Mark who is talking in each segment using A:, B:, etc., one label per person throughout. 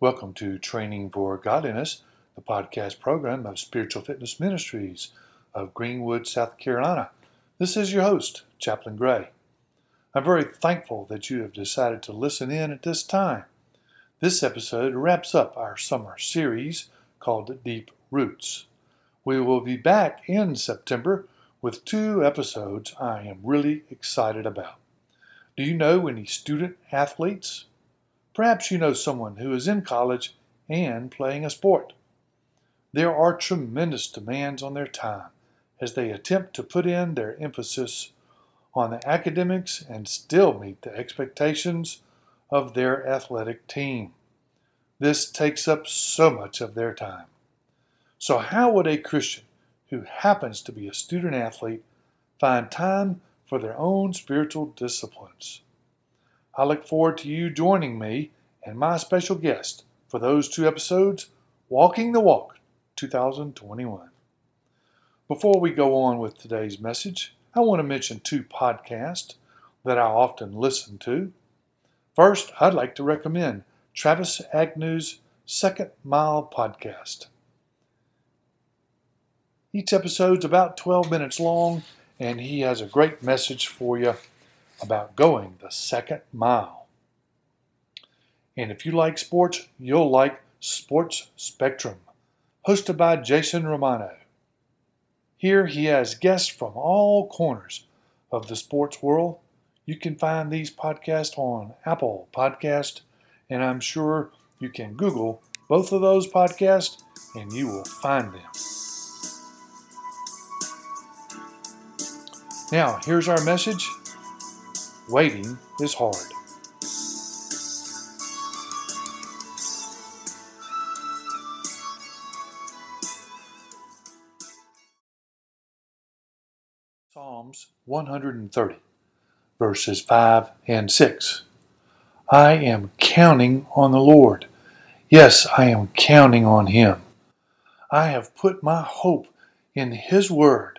A: Welcome to Training for Godliness, the podcast program of Spiritual Fitness Ministries of Greenwood, South Carolina. This is your host, Chaplain Gray. I'm very thankful that you have decided to listen in at this time. This episode wraps up our summer series called Deep Roots. We will be back in September with two episodes I am really excited about. Do you know any student athletes? Perhaps you know someone who is in college and playing a sport. There are tremendous demands on their time as they attempt to put in their emphasis on the academics and still meet the expectations of their athletic team. This takes up so much of their time. So, how would a Christian who happens to be a student athlete find time for their own spiritual disciplines? I look forward to you joining me and my special guest for those two episodes, Walking the Walk 2021. Before we go on with today's message, I want to mention two podcasts that I often listen to. First, I'd like to recommend Travis Agnew's Second Mile Podcast. Each episode's about 12 minutes long, and he has a great message for you about going the second mile. And if you like sports, you'll like Sports Spectrum, hosted by Jason Romano. Here he has guests from all corners of the sports world. You can find these podcasts on Apple Podcast, and I'm sure you can Google both of those podcasts and you will find them. Now, here's our message Waiting is hard. Psalms 130, verses 5 and 6. I am counting on the Lord. Yes, I am counting on Him. I have put my hope in His Word.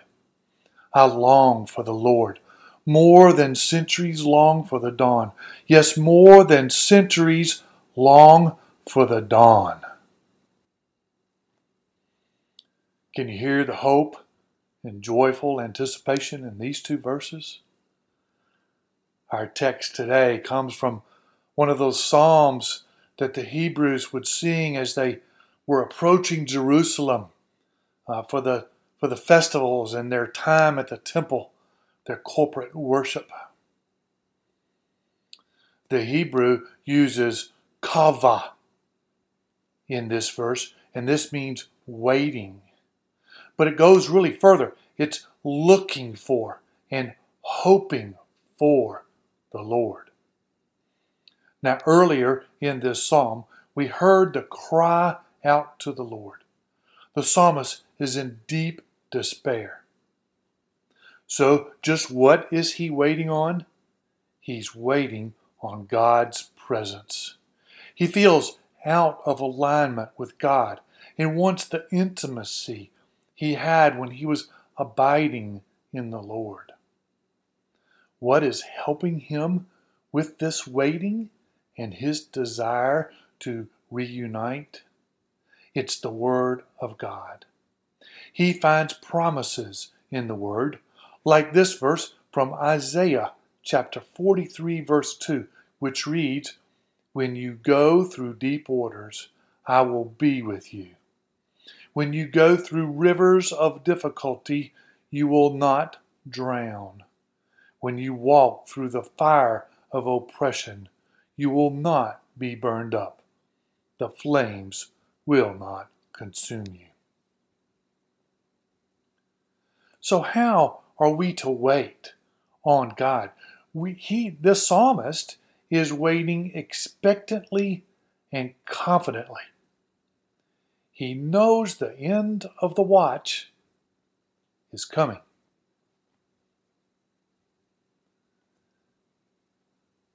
A: I long for the Lord more than centuries long for the dawn. Yes, more than centuries long for the dawn. Can you hear the hope and joyful anticipation in these two verses? Our text today comes from one of those psalms that the Hebrews would sing as they were approaching Jerusalem uh, for the for the festivals and their time at the temple their corporate worship. The Hebrew uses kava in this verse, and this means waiting. But it goes really further. It's looking for and hoping for the Lord. Now, earlier in this psalm, we heard the cry out to the Lord. The psalmist is in deep despair. So, just what is he waiting on? He's waiting on God's presence. He feels out of alignment with God and wants the intimacy he had when he was abiding in the Lord. What is helping him with this waiting and his desire to reunite? It's the Word of God. He finds promises in the Word like this verse from Isaiah chapter 43, verse 2, which reads, When you go through deep waters, I will be with you. When you go through rivers of difficulty, you will not drown. When you walk through the fire of oppression, you will not be burned up. The flames will not consume you. So, how are we to wait on God? We, he, the psalmist is waiting expectantly and confidently. He knows the end of the watch is coming.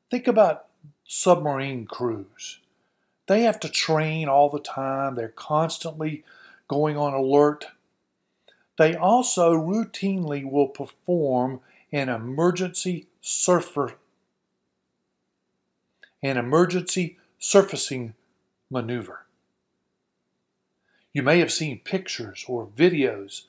A: Think about submarine crews. They have to train all the time, they're constantly going on alert they also routinely will perform an emergency surfer an emergency surfacing maneuver. You may have seen pictures or videos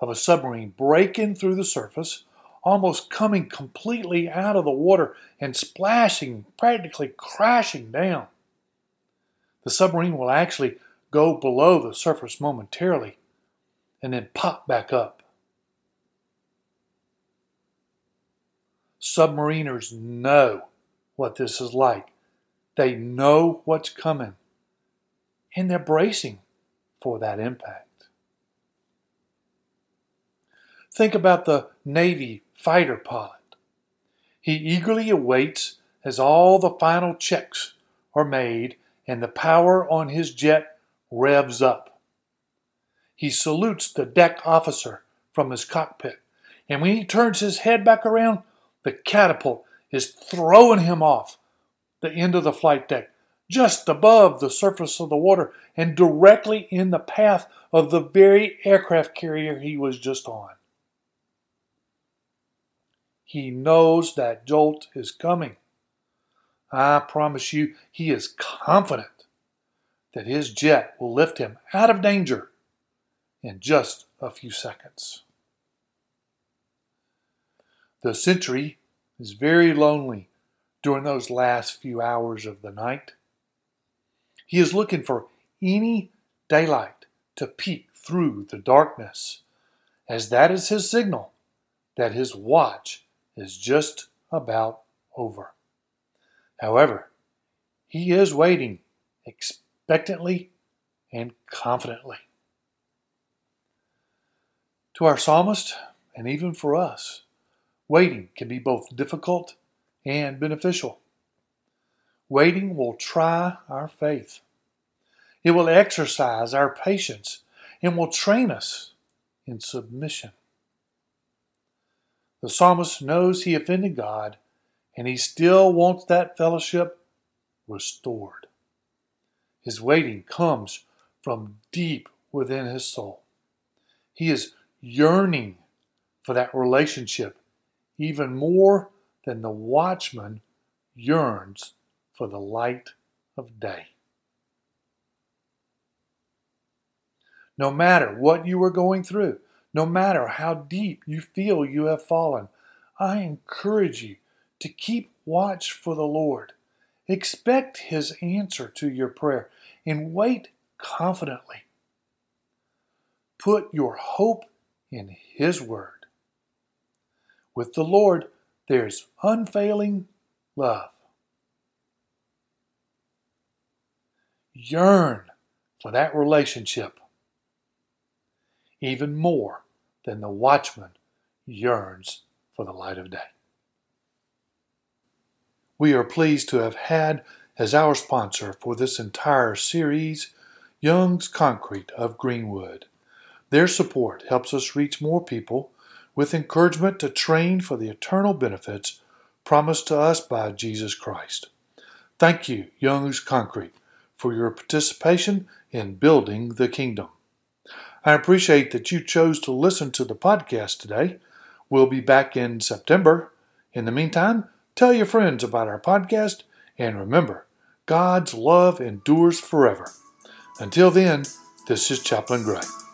A: of a submarine breaking through the surface, almost coming completely out of the water and splashing, practically crashing down. The submarine will actually go below the surface momentarily and then pop back up. Submariners know what this is like. They know what's coming, and they're bracing for that impact. Think about the Navy fighter pilot. He eagerly awaits as all the final checks are made and the power on his jet revs up. He salutes the deck officer from his cockpit, and when he turns his head back around, the catapult is throwing him off the end of the flight deck, just above the surface of the water and directly in the path of the very aircraft carrier he was just on. He knows that jolt is coming. I promise you, he is confident that his jet will lift him out of danger in just a few seconds. The sentry is very lonely during those last few hours of the night. He is looking for any daylight to peek through the darkness, as that is his signal that his watch is just about over. However, he is waiting expectantly and confidently. To our psalmist, and even for us, waiting can be both difficult and beneficial. Waiting will try our faith. It will exercise our patience and will train us in submission. The psalmist knows he offended God and he still wants that fellowship restored. His waiting comes from deep within his soul. He is yearning for that relationship even more than the watchman yearns for the light of day. No matter what you are going through, no matter how deep you feel you have fallen, I encourage you to keep watch for the Lord. Expect His answer to your prayer and wait confidently. Put your hope in His Word. With the Lord, there's unfailing love. Yearn for that relationship even more than the watchman yearns for the light of day. We are pleased to have had as our sponsor for this entire series Young's Concrete of Greenwood. Their support helps us reach more people with encouragement to train for the eternal benefits promised to us by Jesus Christ. Thank you, Young's Concrete, for your participation in building the kingdom. I appreciate that you chose to listen to the podcast today. We'll be back in September. In the meantime, tell your friends about our podcast, and remember, God's love endures forever. Until then, this is Chaplain Gray.